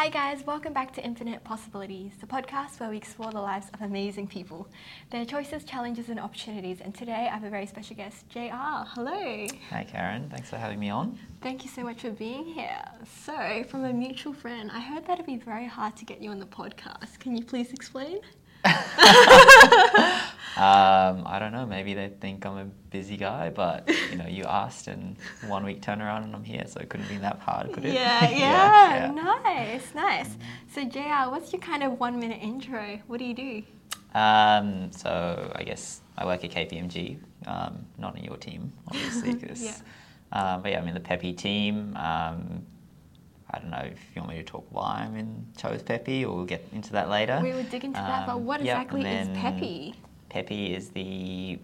Hi, guys, welcome back to Infinite Possibilities, the podcast where we explore the lives of amazing people, their choices, challenges, and opportunities. And today I have a very special guest, JR. Hello. Hi, Karen. Thanks for having me on. Thank you so much for being here. So, from a mutual friend, I heard that it'd be very hard to get you on the podcast. Can you please explain? Um, I don't know. Maybe they think I'm a busy guy, but you know, you asked, and one week turnaround, and I'm here, so it couldn't be that hard, could it? Yeah, yeah, nice, nice. So, JR, what's your kind of one minute intro? What do you do? Um, so I guess I work at KPMG, um, not in your team, obviously, because. Yeah. Um, but yeah, I'm in the PEPI team. Um, I don't know if you want me to talk why I'm in chose PEPI, or we'll get into that later. We will dig into that, but Um, what exactly is PEPI? PEPI is the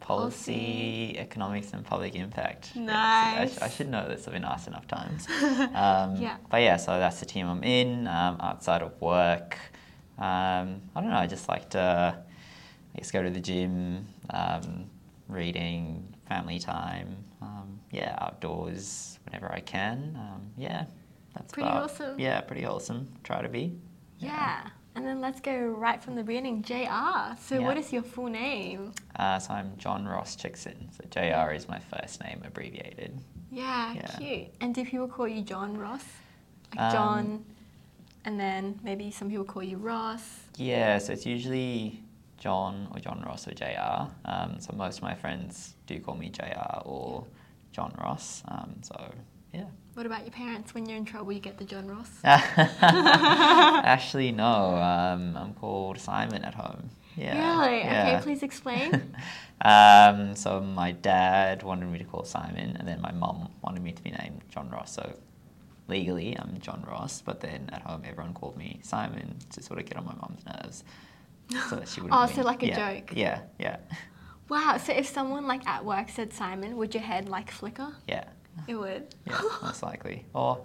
policy, economics, and public impact. Yeah, so I, Nice. sh- I should know this. I've been asked enough times. Um, Yeah. But yeah, so that's the team I'm in. Um, outside of work, um, I don't know. I just like to, I guess, go to the gym, um, reading, family time. Um, yeah, outdoors whenever I can. Um, yeah, that's Pretty about- awesome. Yeah, pretty awesome. Try to be. Yeah. And then let's go right from the beginning. JR. So, Yeah. what is your full name? Uh, so I'm John Ross Chicksen. So JR is my first name abbreviated. Yeah, Yeah. cute. And do people call you John Ross? Like Um, John, and then maybe some people call you Ross. Yeah, so it's usually John or John Ross or JR. Um, so most of my friends do call me JR or John Ross. Um, so yeah. What about your parents? When you're in trouble, you get the John Ross. Actually, no. Um, I'm called Simon at home. Yeah. Really? yeah. Okay, please explain. um, so my dad wanted me to call Simon, and then my mum wanted me to be named John Ross. So legally, I'm John Ross, but then at home, everyone called me Simon to sort of get on my mum's nerves, so that she wouldn't. Oh, be- so like a yeah, joke. Yeah, yeah, wow. So, if someone like at work said Simon, would your head like flicker? yeah, It would. yeah, most likely, or.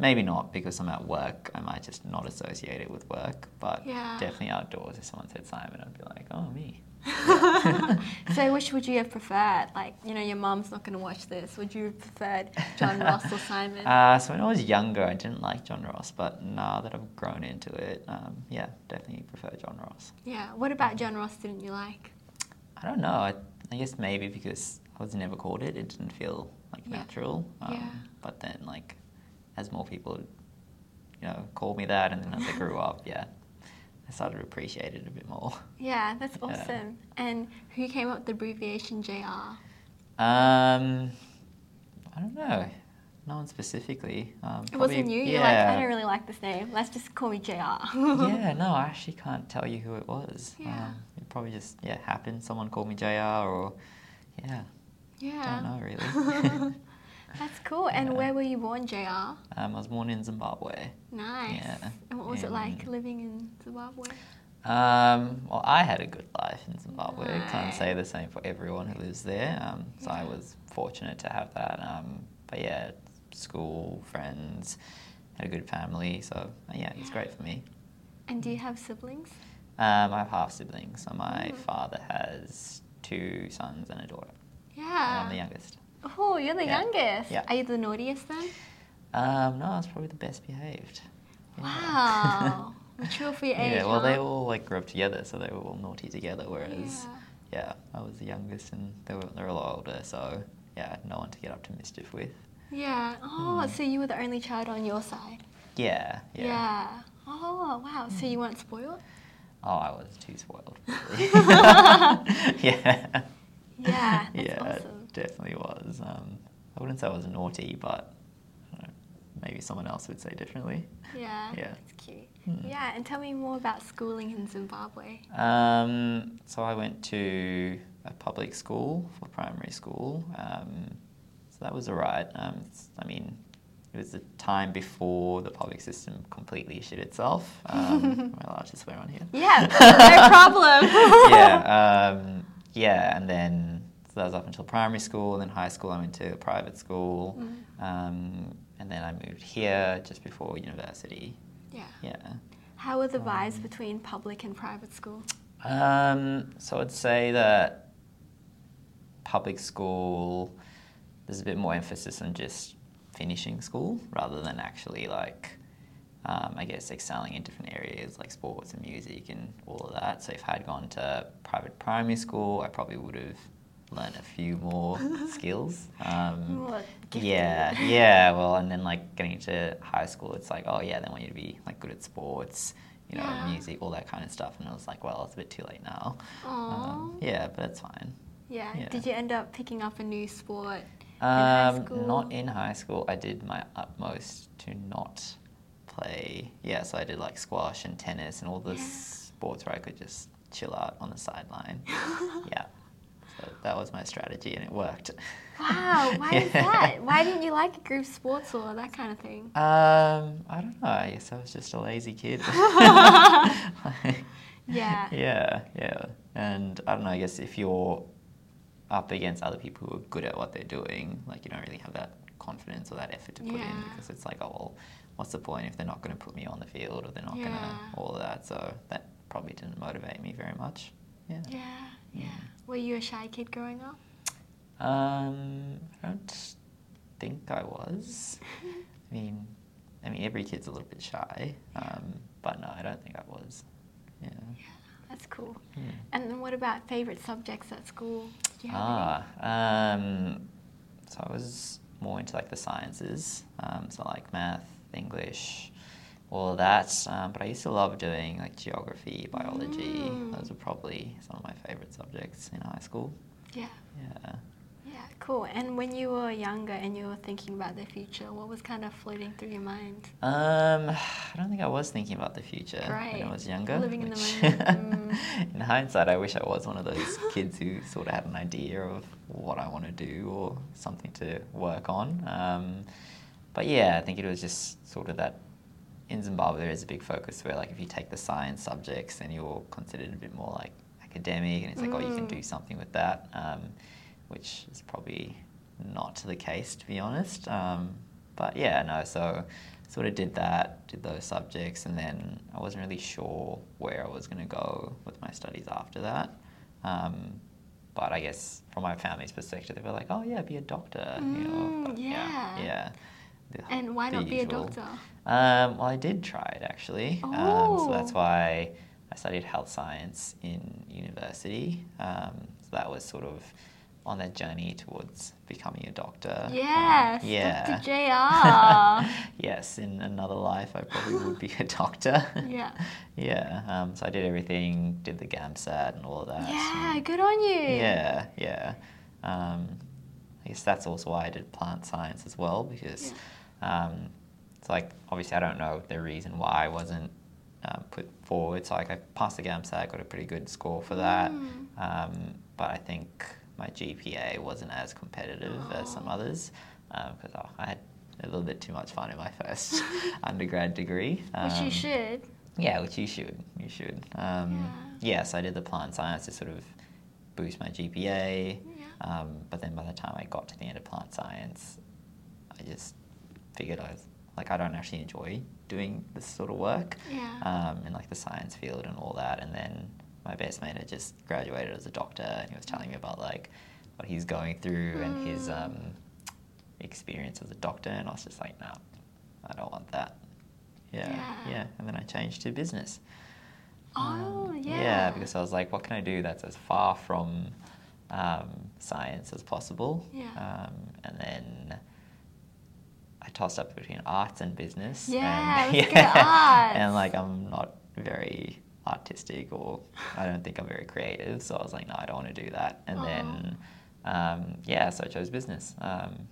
Maybe not because I'm at work. I might just not associate it with work, but Yeah. definitely outdoors. If someone said Simon, I'd be like, "Oh, me." so, which would you have preferred? Like, you know, your mom's not going to watch this. Would you have preferred John Ross or Simon? Uh, so when I was younger, I didn't like John Ross, but now that I've grown into it, um, yeah, definitely prefer John Ross. yeah. What about John Ross didn't you like? I don't know. I, I guess maybe because I was never called it, it didn't feel like Yeah. natural. Um, Yeah. But then, like, as more people, you know, called me that, and then as I grew up, yeah, I started to appreciate it a bit more. Yeah, that's Yeah. awesome. And who came up with the abbreviation JR? Um, I don't know. No one specifically. Um, It wasn't you. You're like, I don't really like this name. Let's just call me JR. yeah, no, I actually can't tell you who it was. Yeah. Um, it probably just yeah happened. Someone called me JR or yeah, Yeah. don't know really. That's cool. And Yeah. where were you born, JR? um, I was born in Zimbabwe. Nice. Yeah. And what was it like living in Zimbabwe? Um, well, I had a good life in Zimbabwe. Can't say the same for everyone who lives there. Um, so I was fortunate to have that. Um, but yeah, school, friends, had a good family. So yeah, it's great for me. And do you have siblings? Um, I have half siblings. So my Mm. father has two sons and a daughter. And Yeah. I'm the youngest. Oh, you're the Yeah. youngest. Yeah. Are you the naughtiest then? Um, no, I was probably the best behaved. Yeah. Wow. Mature for your age. yeah, well, huh? they all like grew up together, so they were all naughty together. Whereas, Yeah. I was the youngest, and they were they're a lot older, so yeah, no one to get up to mischief with. Yeah. Oh, Mm. so you were the only child on your side. Yeah, yeah. Yeah. Oh, wow. So you weren't spoiled? Oh, I was too spoiled. yeah. Yeah, that's yeah, awesome. definitely was. Um, I wouldn't say I was naughty, but know, maybe someone else would say differently. Yeah. Yeah. That's cute. Hmm. Yeah, and tell me more about schooling in Zimbabwe. Um, so I went to a public school for primary school. Um, so that was alright. Um, I mean, it was the time before the public system completely shit itself. Um, am I allowed to swear on here? Yeah, no problem. yeah, um, yeah, and then so that was up until primary school. Then high school, I went to a private school, Mm. um, and then I moved here just before university. Yeah. Yeah. How were the Um, vibes between public and private school? Um, so I'd say that public school, there's a bit more emphasis on just finishing school rather than actually like um, I guess, excelling in different areas like sports and music and all of that. So if I had gone to private primary school, I probably would have learned a few more skills. Um, More yeah, yeah. Well, and then like getting into high school, it's like, oh yeah, they want you to be like good at sports, you know, Yeah. music, all that kind of stuff. And I was like, well, it's a bit too late now. Aw. Um, yeah, but it's fine. yeah. yeah. Did you end up picking up a new sport? high Um, school? not in high school. I did my utmost to not play. Yeah, so I did like squash and tennis and all the Yeah. sports where I could just chill out on the sideline. yeah. So that was my strategy and it worked. Wow, why is that? Why didn't you like group sports or that kind of thing? Um, I don't know. I guess I was just a lazy kid. Yeah. Yeah, yeah. And I don't know, I guess if you're up against other people who are good at what they're doing, like you don't really have that confidence or that effort to put in because it's like, oh, well, what's the point if they're not going to put me on the field or they're not going to all of that. So that probably didn't motivate me very much. Yeah. Yeah, yeah. Were you a shy kid growing up? Um, I don't think I was. I mean, I mean, every kid's a little bit shy, um, but no, I don't think I was. Yeah. That's cool. Hmm. And then what about favorite subjects at school? Did you have Ah, um, so I was more into like the sciences, um, so like math, English, all of that. Um, but I used to love doing like geography, biology. Mm. Those were probably some of my favorite subjects in high school. Yeah. Yeah. Yeah, cool. And when you were younger and you were thinking about the future, what was kind of floating through your mind? Um, I don't think I was thinking about the future when I was younger. Living in the moment. Mm. in hindsight, I wish I was one of those kids who sort of had an idea of what I want to do or something to work on. Um, but yeah, I think it was just sort of that. In Zimbabwe, there is a big focus where, like, if you take the science subjects, then you're considered a bit more like academic, and it's like, oh, you can Mm. do something with that, um, which is probably not the case, to be honest. Um, but yeah, no, so sort of did that, did those subjects, and then I wasn't really sure where I was going to go with my studies after that. Um, but I guess from my family's perspective, they were like, "Oh yeah, be a doctor." you know, Mm, but yeah. yeah. The- And why not be a doctor? Um, well, I did try it actually. Um, so that's Oh. why I studied health science in university. Um, so that was sort of on that journey towards becoming a doctor. Um, Yes, yeah. Dr. JR. yes, in another life, I probably would be a doctor. Yeah. yeah. Um, so I did everything, did the GAMSAT and all of that. yeah, and- good on you. yeah, yeah. Um, I guess that's also why I did plant science as well because um, it's like obviously I don't know the reason why I wasn't um, put forward. So like I passed the GAMSAT, got a pretty good score for that, Mm. um, but I think my GPA wasn't as competitive as some Oh. others because oh, I had a little bit too much fun in my first undergrad degree. Which you Um, should. yeah, which you should. You should. Um, yeah. so I did the plant science to sort of boost my GPA. Yeah. Um, but then by the time I got to the end of plant science, I just figured I was like, I don't actually enjoy doing this sort of work Yeah. um, in like the science field and all that. And then my best mate had just graduated as a doctor, and he was telling me about like what he's going through and his Mm. um, experience as a doctor, and I was just like, no, I don't want that. Yeah, Yeah. yeah. And then I changed to business. Oh, Um, yeah. Yeah, because I was like, what can I do that's as far from um, science as possible? Yeah. Um, and then I tossed up between arts and business. Yeah, and, arts. And like, I'm not very artistic or I don't think I'm very creative. So I was like, no, I don't want to do that. And Aw. then, um, yeah, so I chose business, um,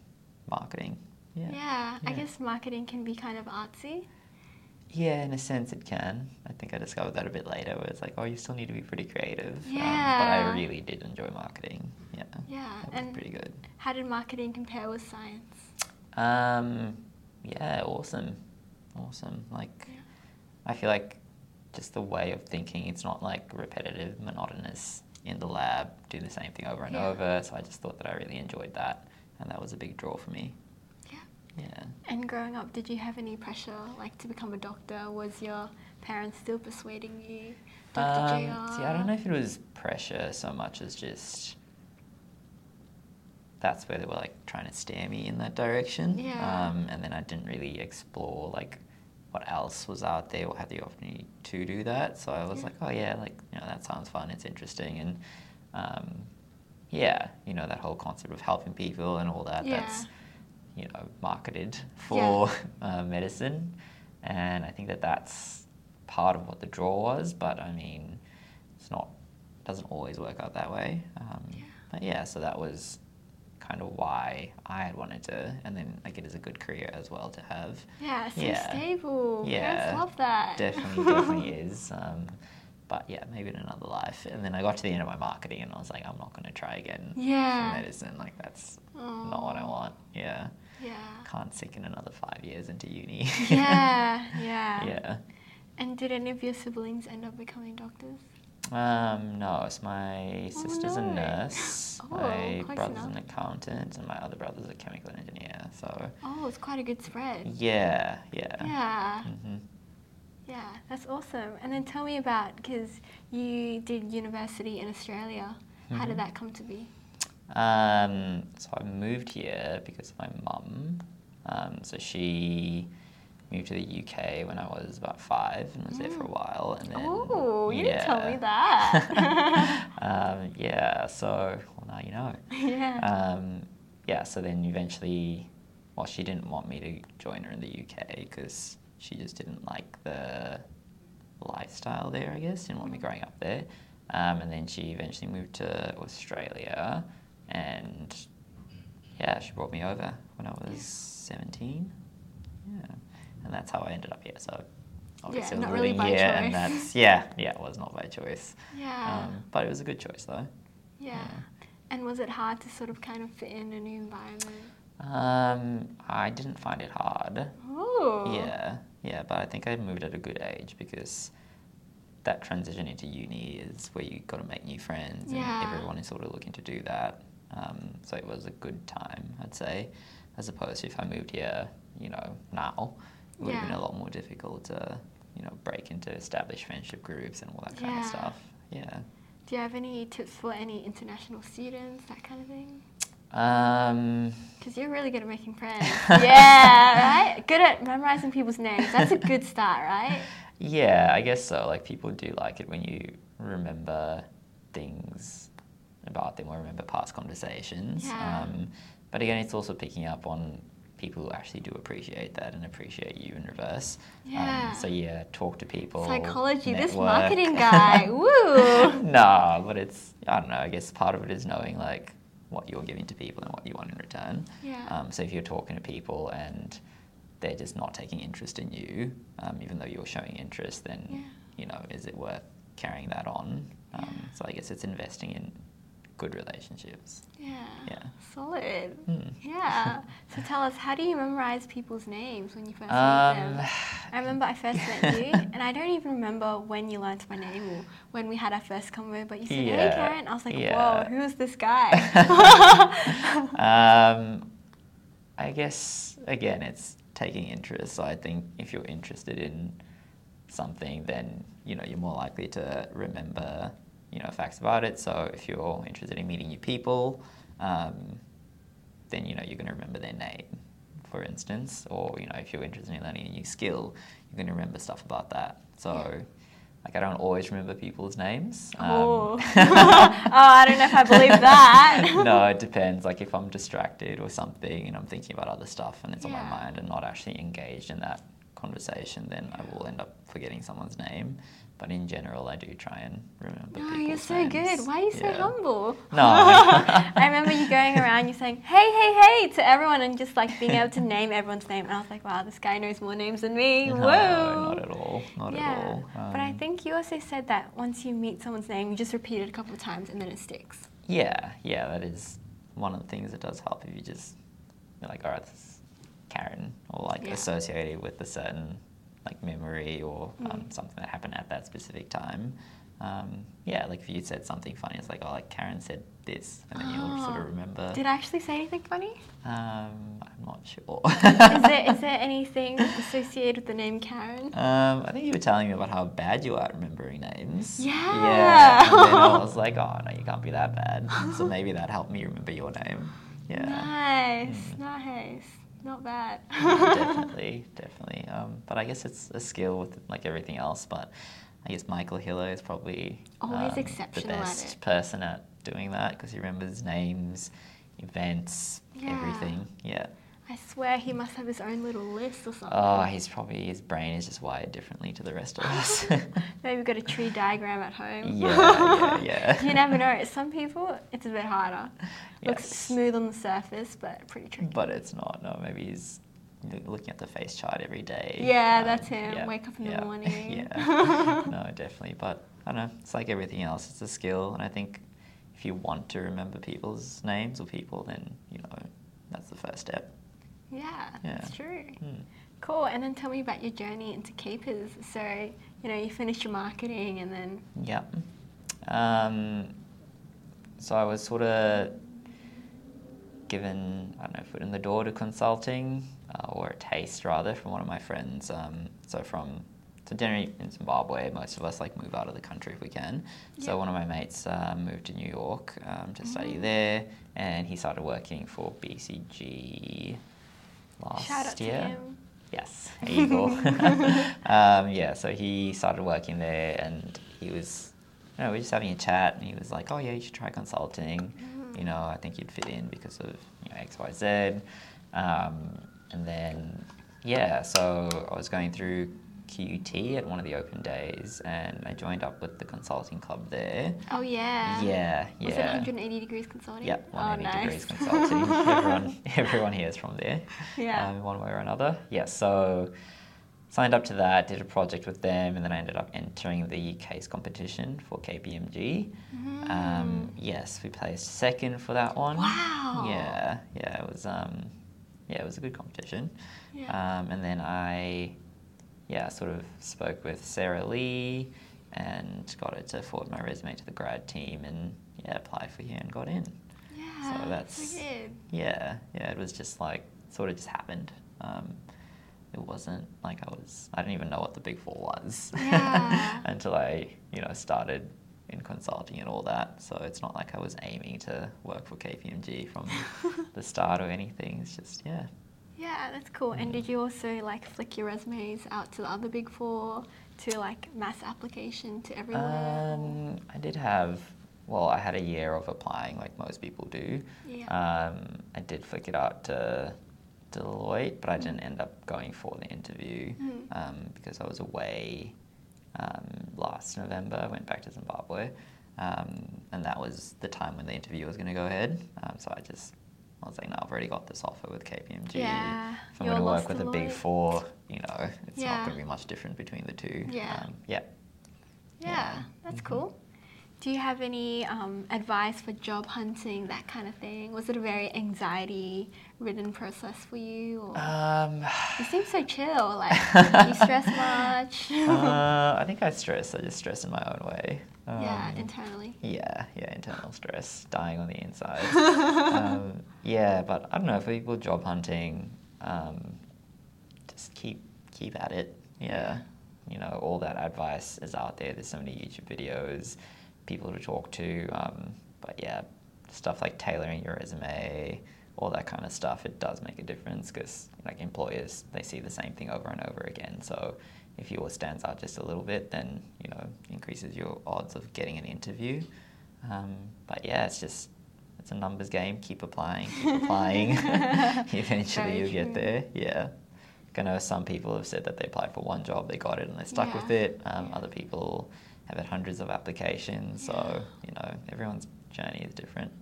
marketing. Yeah. Yeah, I guess marketing can be kind of artsy. Yeah, in a sense it can. I think I discovered that a bit later where it's like, oh, you still need to be pretty creative. Um, but I really did enjoy marketing. Yeah. Yeah, That was and- pretty good. How did marketing compare with science? Um, yeah, awesome. Awesome. Like, Yeah. I feel like just the way of thinking, it's not like repetitive, monotonous in the lab, do the same thing over and Yeah. over. So I just thought that I really enjoyed that. And that was a big draw for me. Yeah. Yeah. And growing up, did you have any pressure, like to become a doctor? Was your parents still persuading you, Dr. Um, JR? See, I don't know if it was pressure so much as just that's where they were like trying to steer me in that direction. Yeah. Um, and then I didn't really explore like what else was out there or had the opportunity to do that. So I was Yeah. like, oh yeah, like you know that sounds fun. It's interesting and um, yeah, you know that whole concept of helping people and all that. Yeah. That's you know marketed for uh, medicine, and I think that that's part of what the draw was. But I mean, it's not doesn't always work out that way. Um, Yeah. But yeah, so that was kind of why I had wanted to, and then like it is a good career as well to have. Yeah, so Yeah. stable. Yeah. Parents love that. Definitely, definitely is. Um, but yeah, maybe in another life. And then I got to the end of my marketing, and I was like, I'm not going to try again Yeah. for medicine. Like that's not what I want. Yeah, Yeah. can't sink in another five years into uni. yeah, yeah. yeah. And did any of your siblings end up becoming doctors? Um, no, it's my Oh, sister's a nurse, Oh, my brother's an accountant, and my other brother's a chemical engineer. So Oh, it's quite a good spread. yeah, yeah. Yeah. hmm Yeah, that's awesome. And then tell me about because you did university in Australia. How Mhm. did that come to be? Um, so I moved here because of my mum. Um, so she moved to the UK when I was about five and was there for a while. And then Oh, you didn't tell me yeah. that. um, yeah. So well, now you know. yeah. Um, yeah. So then eventually, well, she didn't want me to join her in the UK because she just didn't like the lifestyle there. I guess didn't want me growing up there. Um, and then she eventually moved to Australia, and yeah, she brought me over when I was seventeen. Yeah, and that's how I ended up here. So obviously, was not really by here, choice. and that's yeah, yeah, it was not by choice. yeah. Um, but it was a good choice though. yeah. And was it hard to sort of kind of fit in a new environment? Um, I didn't find it hard. Oh. Yeah, yeah, but I think I moved at a good age because that transition into uni is where you got to make new friends, Yeah. and everyone is sort of looking to do that. Um, so it was a good time, I'd say, as opposed to if I moved here, you know, now, it would have been a lot more difficult to, you know, break into established friendship groups and all that kind of stuff. Yeah. Do you have any tips for any international students, that kind of thing? Um, Because you're really good at making friends. yeah, right? Good at memorizing people's names. That's a good start, right? Yeah, I guess so. Like people do like it when you remember things about them or remember past conversations. Yeah. Um, but again, it's also picking up on people who actually do appreciate that and appreciate you in reverse. Yeah. Um, so yeah, talk to people. Psychology, this marketing guy. Woo! nah, but it's I don't know. I guess part of it is knowing like what you're giving to people and what you want in return. Yeah. Um, so if you're talking to people and they're just not taking interest in you, um, even though you're showing interest, then Yeah. you know is it worth carrying that on? Um, Yeah. So I guess it's investing in good relationships. Yeah. Yeah. Solid. Hmm. Yeah. So tell us, how do you memorize people's names when you first meet Um, them? I remember I first met you, and I don't even remember when you learnt my name or when we had our first convo, but you said, hey, Karen. I was like, yeah. whoa, who's this guy? um, I guess again, it's taking interest. So I think if you're interested in something, then you know you're more likely to remember you know facts about it. So if you're interested in meeting new people, um, then you know you're going to remember their name, for instance. Or you know if you're interested in learning a new skill, you're going to remember stuff about that. So. Yeah. Like I don't always remember people's names. Um, oh. oh, I don't know if I believe that. no, it depends. Like if I'm distracted or something and I'm thinking about other stuff and it's on my mind and not actually engaged in that conversation, then I will end up forgetting someone's name. But in general, I do try and remember. No, you're so names. good. Why are you so Yeah. humble? No. I remember you going around, you saying, hey, hey, hey, to everyone, and just like being able to name everyone's name. And I was like, wow, this guy knows more names than me. No, Whoa. not at all. Not yeah. at all. but I Um, think you also said that once you meet someone's name, you just repeat it a couple of times and then it sticks. Yeah, yeah, that is one of the things that does help if you just you're like, all right, this is Karen, or like Yeah. associated with a certain like memory or um, Mm. something that happened at that specific time. Um, yeah, like if you said something funny, it's like, oh, like Karen said this, and then you'll sort Oh. of remember. Did I actually say anything funny? Um, I'm not sure. is, there, is there anything associated with the name Karen? Um, I think you were telling me about how bad you are at remembering names. Yeah. Yeah. And then I was like, oh no, you can't be that bad. So maybe that helped me remember your name. Yeah. Nice, Mm. nice. Not bad. definitely, definitely. Um, but I guess it's a skill with like everything else. But I guess Michael Hiller is probably Always um, exceptional the at best it. person at doing that because he remembers names, events, Yeah. everything. Yeah. I swear he must have his own little list or something. Oh, he's probably his brain is just wired differently to the rest of us. Maybe we've got a tree diagram at home. yeah, yeah, yeah. you never know. Some people, it's a bit harder. Looks smooth on the surface, but pretty tricky. But it's not. No, maybe he's looking at the face chart every day. Yeah, Um, that's him. Wake up in the morning. yeah. no, definitely. But I don't know. It's like everything else. It's a skill, and I think if you want to remember people's names or people, then you know that's the first step. Yeah, Yeah. that's true. Hmm. Cool. And then tell me about your journey into Keepers. So, you know, you finished your marketing and then, Yep. Um, so I was sort of given, I don't know, foot in the door to consulting, uh, or a taste rather, from one of my friends. Um, so from, so generally in Zimbabwe, most of us like move out of the country if we can. So one of my mates uh, moved to New York um, to study Mm. there, and he started working for BCG last shout out to year. him. Yes, Eagle. um, yeah, so he started working there, and he was, you know, we were just having a chat, and he was like, "Oh yeah, you should try consulting. You know, I think you'd fit in because of you know X, Y, Z." Um, and then, yeah, so I was going through QUT at one of the open days, and I joined up with the consulting club there. Oh, yeah. Yeah, yeah. Was it 180 degrees consulting? Yeah, oh, 180 nice. degrees consulting. everyone, everyone here is from there. Yeah. Um, one way or another. Yeah. So signed up to that, did a project with them, and then I ended up entering the case competition for KPMG. Um, yes, we placed second for that one. Mm. Wow. Yeah, yeah. It was um, yeah, it was a good competition. Yeah. Um, and then I, yeah, I sort of spoke with Sarah Lee and got her to forward my resume to the grad team and yeah, applied for here and got in. yeah. so that's- so. Yeah, yeah, it was just like sort of just happened. Um, it wasn't like I was. I didn't even know what the Big Four was Yeah. until I, you know, started in consulting and all that. So it's not like I was aiming to work for KPMG from the start or anything. It's just yeah. Yeah, that's cool. And did you also like flick your resumes out to the other big four to like mass application to everywhere? Um, I did have. Well, I had a year of applying, like most people do. Yeah. Um, I did flick it out to Deloitte, but I didn't end up going for the interview Mm. um, because I was away um, last November. I went back to Zimbabwe, um, and that was the time when the interview was going to go ahead. Um, so I just, I was like, no, I've already got this offer with KPMG. Yeah, If I'm going to work with a big four, you know, it's Yeah. not going to be much different between the two. Yeah. Um, yeah. yeah, yeah. that's Mhm. cool. Do you have any um, advice for job hunting, that kind of thing? Was it a very anxiety ridden process for you? Or Um, you seem so chill. Like, do you stress much? uh, I think I stress. I just stress in my own way. Yeah, Um, internally. Yeah, yeah, internal stress, dying on the inside. um, yeah, but I don't know for people job hunting, um, just keep keep at it. Yeah, you know, all that advice is out there. There's so many YouTube videos, people to talk to. Um, but yeah, stuff like tailoring your resume, all that kind of stuff, it does make a difference because like employers, they see the same thing over and over again. So if yours stands out just a little bit, then you know increases your odds of getting an interview. Um, but yeah, it's just it's a numbers game. Keep applying, keep applying. Eventually, Very you'll true. get there. Yeah. I know some people have said that they applied for one job, they got it, and they stuck with it. Um, Yeah. Other people have had hundreds of applications, so you know everyone's journey is different.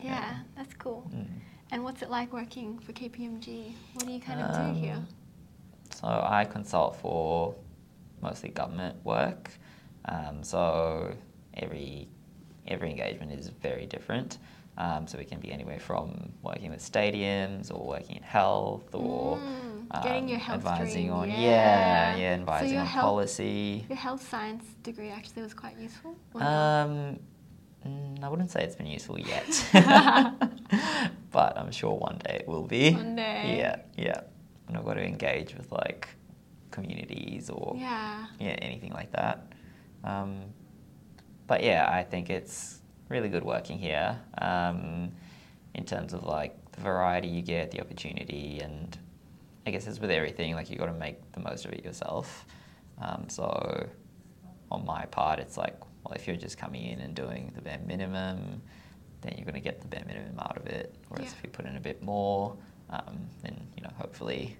Yeah, that's cool. Mm. And what's it like working for KPMG? What do you kind of do here? So I consult for mostly government work. Um, so every every engagement is very different. Um, so it can be anywhere from working with stadiums or working in health or Mm, getting your um, health advising stream, on yeah. yeah yeah So advising your on health- policy. Your health science degree actually was quite useful. Um, mm, I wouldn't say it's been useful yet, but I'm sure one day it will be. One day. Yeah, yeah. And I've got to engage with like communities or yeah. yeah, anything like that. Um, but yeah, I think it's really good working here um, in terms of like the variety you get, the opportunity, and I guess it's with everything. Like you got to make the most of it yourself. Um, so on my part, it's like, well, if you're just coming in and doing the bare minimum, then you're going to get the bare minimum out of it. Whereas Yeah. if you put in a bit more, um, then you know hopefully,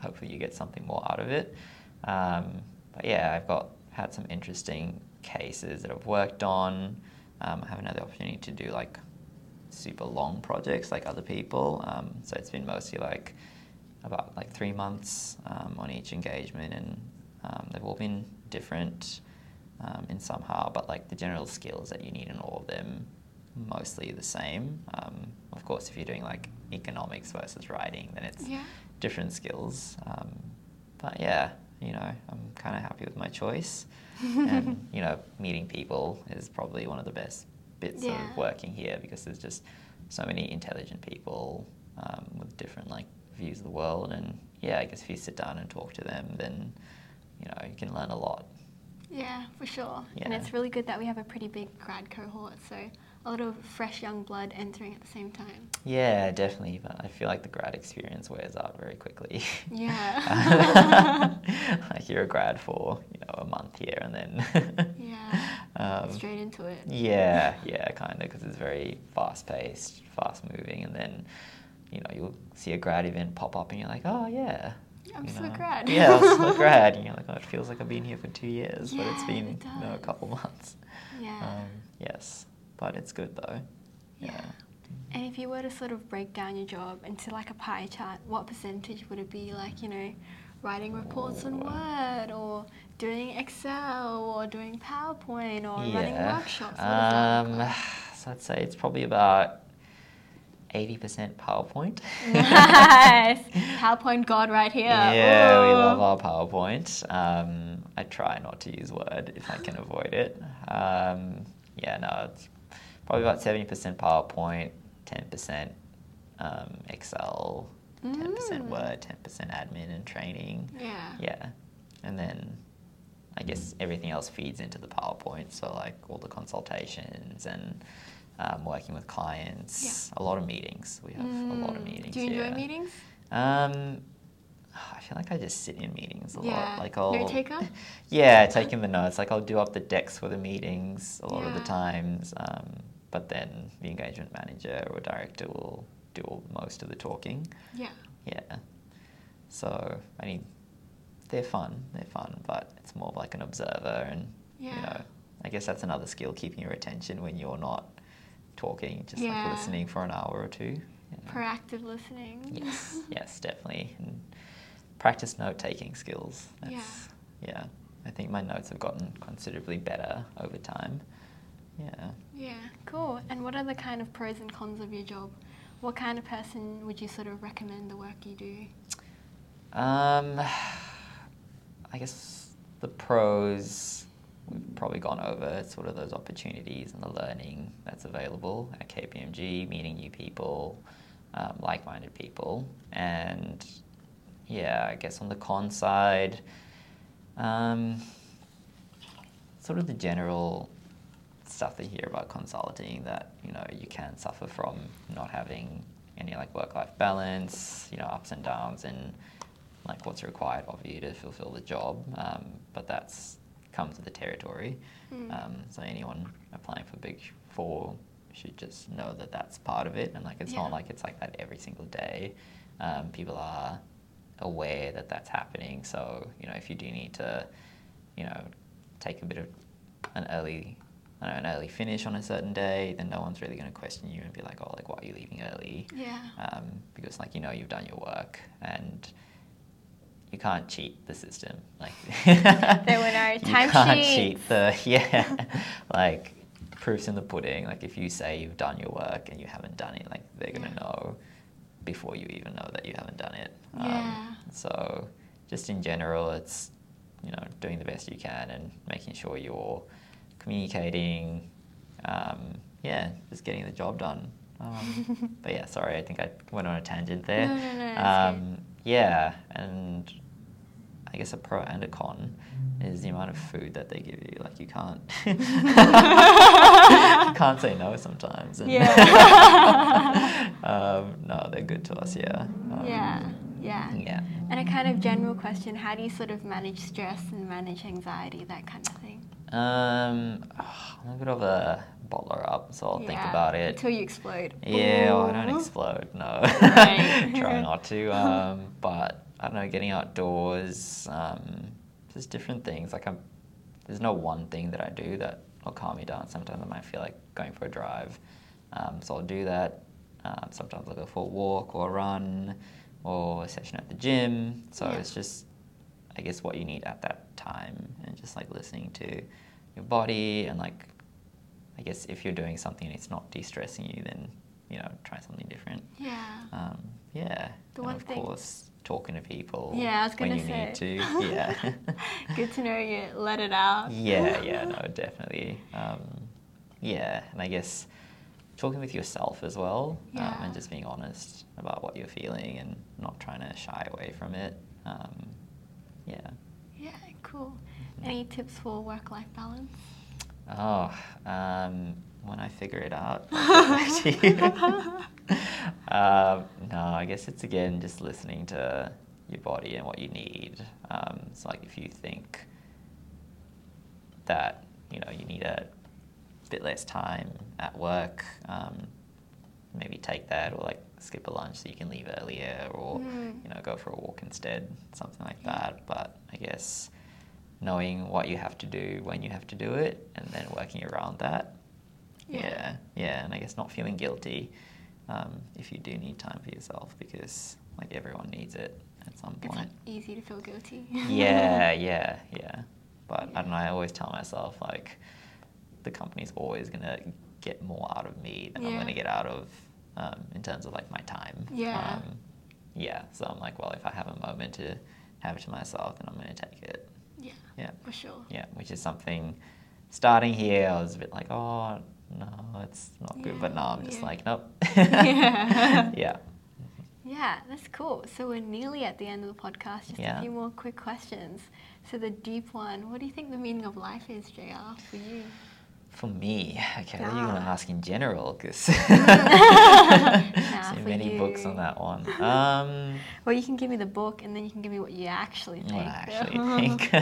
hopefully you get something more out of it. Um, but yeah, I've got had some interesting cases that I've worked on. Um, I haven't had the opportunity to do like super long projects like other people. Um, so it's been mostly like about like three months um, on each engagement, and um, they've all been different um, in somehow, but like the general skills that you need in all of them mostly the same. Um, of course, if you're doing like economics versus writing, then it's Yeah. different skills. Um, but yeah, you know, I'm kind of happy with my choice. and, you know, meeting people is probably one of the best bits Yeah. of working here because there's just so many intelligent people um, with different like views of the world. And yeah, I guess if you sit down and talk to them, then, you know, you can learn a lot. Yeah, for sure. And it's really good that we have a pretty big grad cohort, so a lot of fresh young blood entering at the same time. Yeah, definitely. But I feel like the grad experience wears out very quickly. Yeah. like you're a grad for you know a month here and then. yeah. um, Straight into it. yeah, yeah, kind of, because it's very fast paced, fast moving, and then you know you'll see a grad event pop up and you're like, oh yeah. I'm you still a grad. Yeah, I'm still a grad. And you're like, oh, it feels like I've been here for two years, but it's been it you know a couple months. Yeah. Um, yes, but it's good though. Yeah. And if you were to sort of break down your job into like a pie chart, what percentage would it be like, you know, writing reports on Word or doing Excel or doing PowerPoint or running workshops? Um, like? so I'd say it's probably about 80% PowerPoint. nice. PowerPoint God right here. Yeah, we love our PowerPoint. Um, I try not to use Word if I can avoid it. Um, yeah, no, it's probably about 70% PowerPoint, 10% um, Excel, 10% Mm. Word, 10% admin and training. Yeah. Yeah. And then I guess everything else feeds into the PowerPoint. So, like all the consultations and um, working with clients, a lot of meetings. We have a lot of Mm. meetings. Do you enjoy here. meetings? Um, I feel like I just sit in meetings a Yeah. lot. Like I'll Note taker? Yeah, taking the notes. Like I'll do up the decks for the meetings a lot of the times. Um, but then the engagement manager or director will do all, most of the talking. Yeah. Yeah. So I mean, they're fun. They're fun, but it's more of like an observer, and you know, I guess that's another skill: keeping your attention when you're not talking, just Yeah. like listening for an hour or two. Yeah. Proactive listening. Yes, yes, definitely. And practice note taking skills. Yeah. Yeah. I think my notes have gotten considerably better over time. Yeah. Yeah, cool. And what are the kind of pros and cons of your job? What kind of person would you sort of recommend the work you do? Um, I guess the pros we've probably gone over. Sort of those opportunities and the learning that's available at KPMG, meeting new people, um, like-minded people, and yeah, I guess on the con side, um, sort of the general stuff that you hear about consulting that you know you can suffer from not having any like work-life balance, you know, ups and downs, and like what's required of you to fulfill the job. Um, but that's comes with the territory. Mm. Um, so anyone applying for Big Four should just know that that's part of it, and like it's Yeah. not like it's like that every single day. Um, people are aware that that's happening. So you know, if you do need to, you know, take a bit of an early, I don't know, an early finish on a certain day, then no one's really going to question you and be like, oh, like why are you leaving early? Yeah. um, because like you know you've done your work and you can't cheat the system. Like There were no time you can't cheat the yeah, like proofs in the pudding. Like if you say you've done your work and you haven't done it, like they're gonna Yeah. know before you even know that you haven't done it. Yeah. So just in general, it's you know doing the best you can and making sure you're communicating. Um, yeah, just getting the job done. Um, but yeah, sorry, I think I went on a tangent there. No, no, no, Um, yeah, and I guess a pro and a con is the amount of food that they give you. Like you can't, you can't say no sometimes. And Yeah. um, no, they're good to us. Yeah. Um, yeah. Yeah. Yeah. And a kind of general question: How do you sort of manage stress and manage anxiety, that kind of thing? Um, I'm a bit of a bottler up, so I'll think about it. until you explode. Yeah, well, I don't explode. No, Right. try not to. Um, but I don't know, getting outdoors, um, just different things. Like I'm, there's no one thing that I do that will calm me down. Sometimes I might feel like going for a drive, um, so I'll do that. Um, sometimes I'll go for a walk or a run, or a session at the gym. So Yeah. it's just, I guess, what you need at that time, and just like listening to your body and like I guess if you're doing something and it's not de-stressing you, then you know try something different. Yeah. Um, yeah, The and one of thing- course talking to people. Yeah, I was when gonna when you say. need to. Yeah, Good to know you let it out. yeah, yeah. No, definitely. Um, yeah, and I guess talking with yourself as well, um, and just being honest about what you're feeling and not trying to shy away from it. Um, yeah. Yeah, cool. Any tips for work-life balance? Oh, um, when I figure it out, I'll get back to you. um, no, I guess it's again just listening to your body and what you need. Um, so, like, if you think that you know you need a bit less time at work, um, maybe take that, or like skip a lunch so you can leave earlier, or Mm. you know go for a walk instead, something like that. But I guess knowing what you have to do when you have to do it and then working around that. Yeah. Yeah, yeah, and I guess not feeling guilty um, if you do need time for yourself because like everyone needs it at some It's point. easy to feel guilty. yeah, yeah, yeah. But I don't know, I always tell myself like the company's always gonna get more out of me than I'm gonna get out of um, in terms of like my time. Yeah. Um, yeah. So I'm like, well, if I have a moment to have it to myself, then I'm gonna take it. yeah, Yeah. for sure. Yeah, which is something. Starting here, I was a bit like, oh no, it's not good. But now I'm just yeah. like, nope. Yeah. yeah. Yeah, that's cool. So we're nearly at the end of the podcast. Just Yeah. a few more quick questions. So the deep one, what do you think the meaning of life is, JR, for you? For me, okay, I thought you were going to ask in general because Nah, for many books on that one. Um, Well, you can give me the book, and then you can give me what you actually think. what I actually think.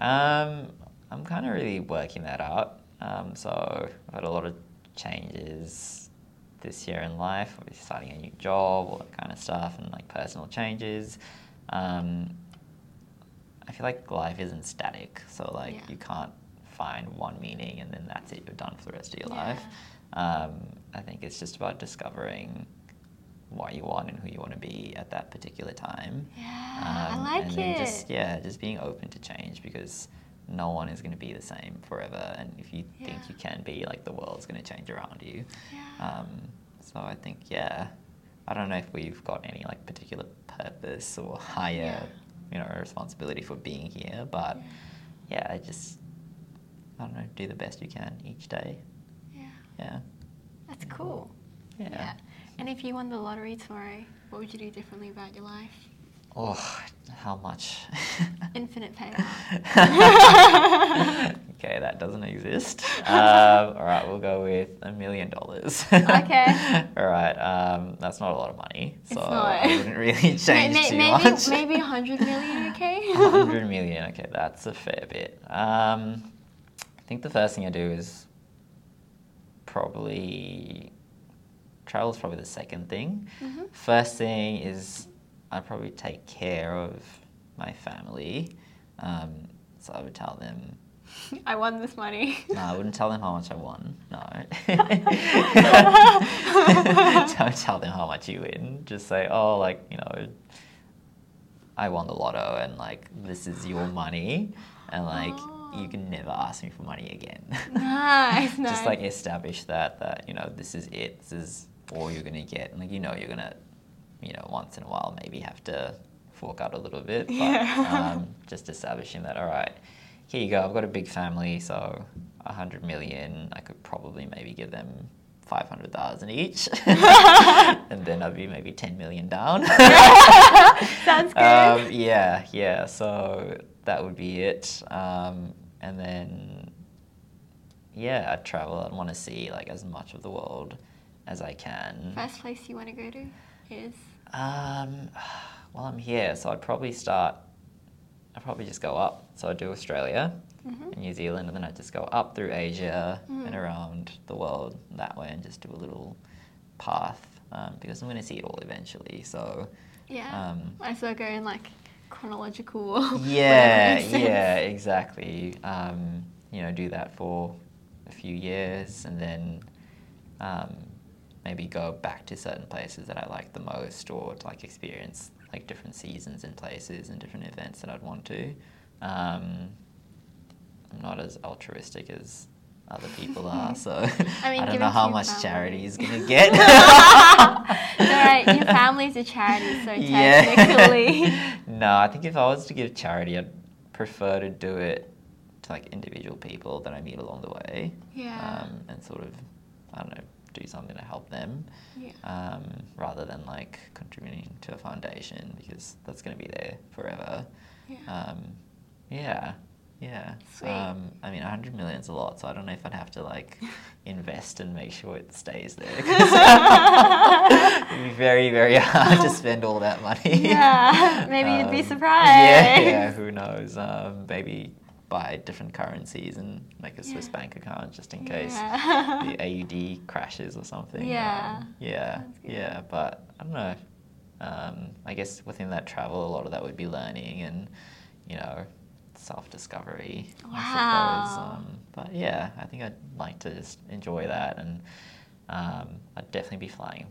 um, I'm kind of really working that out. Um, so I've had a lot of changes this year in life, obviously starting a new job, all that kind of stuff, and like personal changes. Um, I feel like life isn't static, so like Yeah. you can't find one meaning and then that's it. You're done for the rest of your Yeah. life. Um, I think it's just about discovering what you want and who you want to be at that particular time. Yeah, I Um, like and it. Just yeah, just being open to change because no one is going to be the same forever. And if you think you can be, like the world's going to change around you. Yeah. Um, so I think yeah, I don't know if we've got any like particular purpose or higher, Yeah. you know, responsibility for being here, but yeah, I just I don't know, do the best you can each day. yeah, Yeah. that's cool. Yeah. And if you won the lottery tomorrow, what would you do differently about your life? Oh, how much? Infinite payout. okay, that doesn't exist. Um, all right, we'll go with a million dollars. Okay. all right, um, that's not a lot of money, It's so not. I wouldn't really change May- too maybe, much. maybe 100 million, okay? 100 million, okay, that's a fair bit. Um, think the first thing I do is probably travel is probably the second thing. Mhm. First thing is I'd probably take care of my family. Um, so I would tell them. I won this money. No, I wouldn't tell them how much I won. No. Don't tell them how much you win. Just say, oh, like, you know, I won the lotto and, like, this is your money. And, like, you can never ask me for money again. nice, nice. Just, like, establish that, that, you know, this is it. This is all you're going to get. And, like, you know, you're going to, you know, once in a while maybe have to fork out a little bit. But Yeah. um, just establishing that, all right, here you go. I've got a big family, so a hundred million. I could probably maybe give them five hundred thousand each, and then I'd be maybe ten million down. Sounds good. um, yeah, yeah. So that would be it. Um, and then, yeah, I'd travel. I'd want to see like as much of the world as I can. First place you want to go to is Um, well, I'm here, so I'd probably start. I'd probably just go up. So I'd do Australia Mhm. and New Zealand, and then I'd just go up through Asia Mhm. and around the world that way, and just do a little path um, because I'm going to see it all eventually. So yeah. Um, Might as go in like chronological. order, yeah, whatever makes sense. yeah, exactly. Um, you know, do that for a few years, and then um, maybe go back to certain places that I like the most, or to, like experience like different seasons and places and different events that I'd want to. Um, I'm not as altruistic as other people are, so I, mean, I don't know how much family. charity is gonna get. Alright, your family's a charity, so Yeah. technically. no, I think if I was to give charity, I'd prefer to do it to like individual people that I meet along the way. Yeah. Um, and sort of, I don't know, do something to help them. Yeah. Um, rather than like contributing to a foundation because that's going to be there forever. Yeah. Um, yeah. Yeah. Sweet. Um, I mean, 100 million's a lot, so I don't know if I'd have to like invest and make sure it stays there. It'd be very, very hard to spend all that money. Yeah, maybe you'd be Um, surprised. Yeah, yeah, who knows? Um, maybe buy different currencies and make a Swiss Yeah. bank account just in case Yeah. the AUD crashes or something. Yeah. Um, yeah, yeah, but I don't know. Um, I guess within that travel, a lot of that would be learning and, you know, self discovery, I Wow. suppose. Um, but yeah, I think I'd like to just enjoy that and um, I'd definitely be flying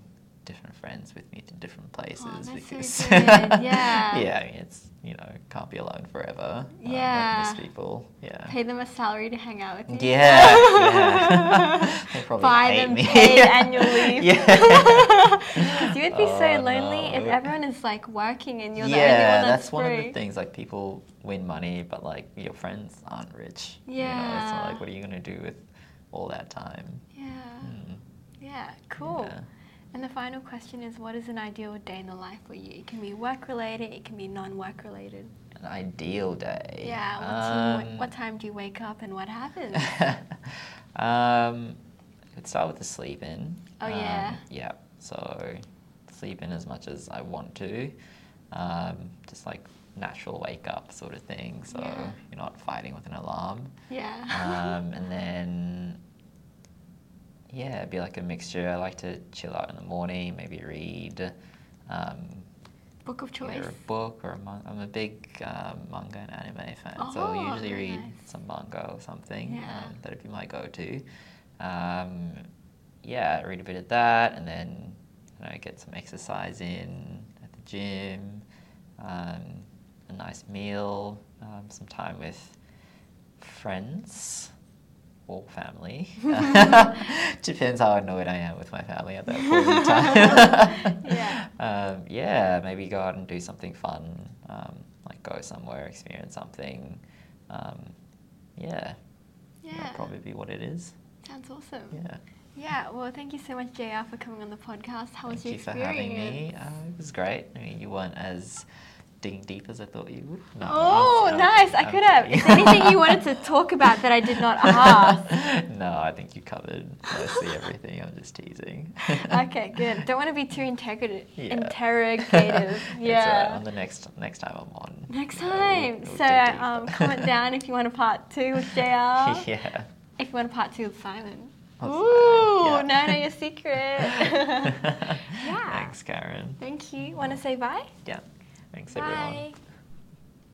different friends with me to different places Oh, so because good, yeah. yeah, it's you know can't be alone forever. Um, Yeah. miss people. Yeah. Pay them a salary to hang out with you. Yeah, yeah. They probably Buy them me. paid annual leave. Yeah. you would be so Oh, lonely if everyone is like working and you're yeah, the only one that's, that's one of the things. Like people win money, but like your friends aren't rich. You know, so like, what are you gonna do with all that time? Yeah. Hmm. Yeah, cool. Yeah. And the final question is what is an ideal day in the life for you? It can be work related, it can be non work related. An ideal day. Yeah, what, time, Um, what time do you wake up and what happens? um, could start with the sleep in. Oh, Um, yeah. Yeah. So sleep in as much as I want to. Um, just like natural wake up sort of thing. So Yeah. you're not fighting with an alarm. yeah. Um, and then yeah, it'd be like a mixture. I like to chill out in the morning, maybe read. Um, Book of choice. either a book or a manga. I'm a big um, manga and anime fan, so Oh, I'll usually very read nice. some manga or something. Yeah. Um, that'd be my go-to. Um, yeah, read a bit of that, and then you know get some exercise in at the gym, um, a nice meal, um, some time with friends or family. Depends how annoyed I am with my family at that point in time. Yeah. Um, yeah, maybe go out and do something fun, um, like go somewhere, experience something. Um, yeah, Yeah. that'd probably be what it is. Sounds awesome. Yeah. Yeah, well, thank you so much, JR, for coming on the podcast. How was Thank your you for having me. Uh, it was great. I mean, you weren't as digging deep as I thought you would. No, Oh, I'm- I'm nice. I could have. Is there anything you wanted to talk about that I did not ask? no, I think you covered mostly everything. I'm just teasing. okay, good. Don't want to be too interrogative. Yeah. interrogative. All right. Yeah. On the next next time I'm on. Next uh, we'll- time. we'll so um, comment down if you want a part two with JR. yeah. If you want a part two with Simon. With Ooh, Simon, now I yeah. know your secret. yeah. Thanks, Karen. Thank you. Want to say bye? Yeah. Thanks, everyone. Bye.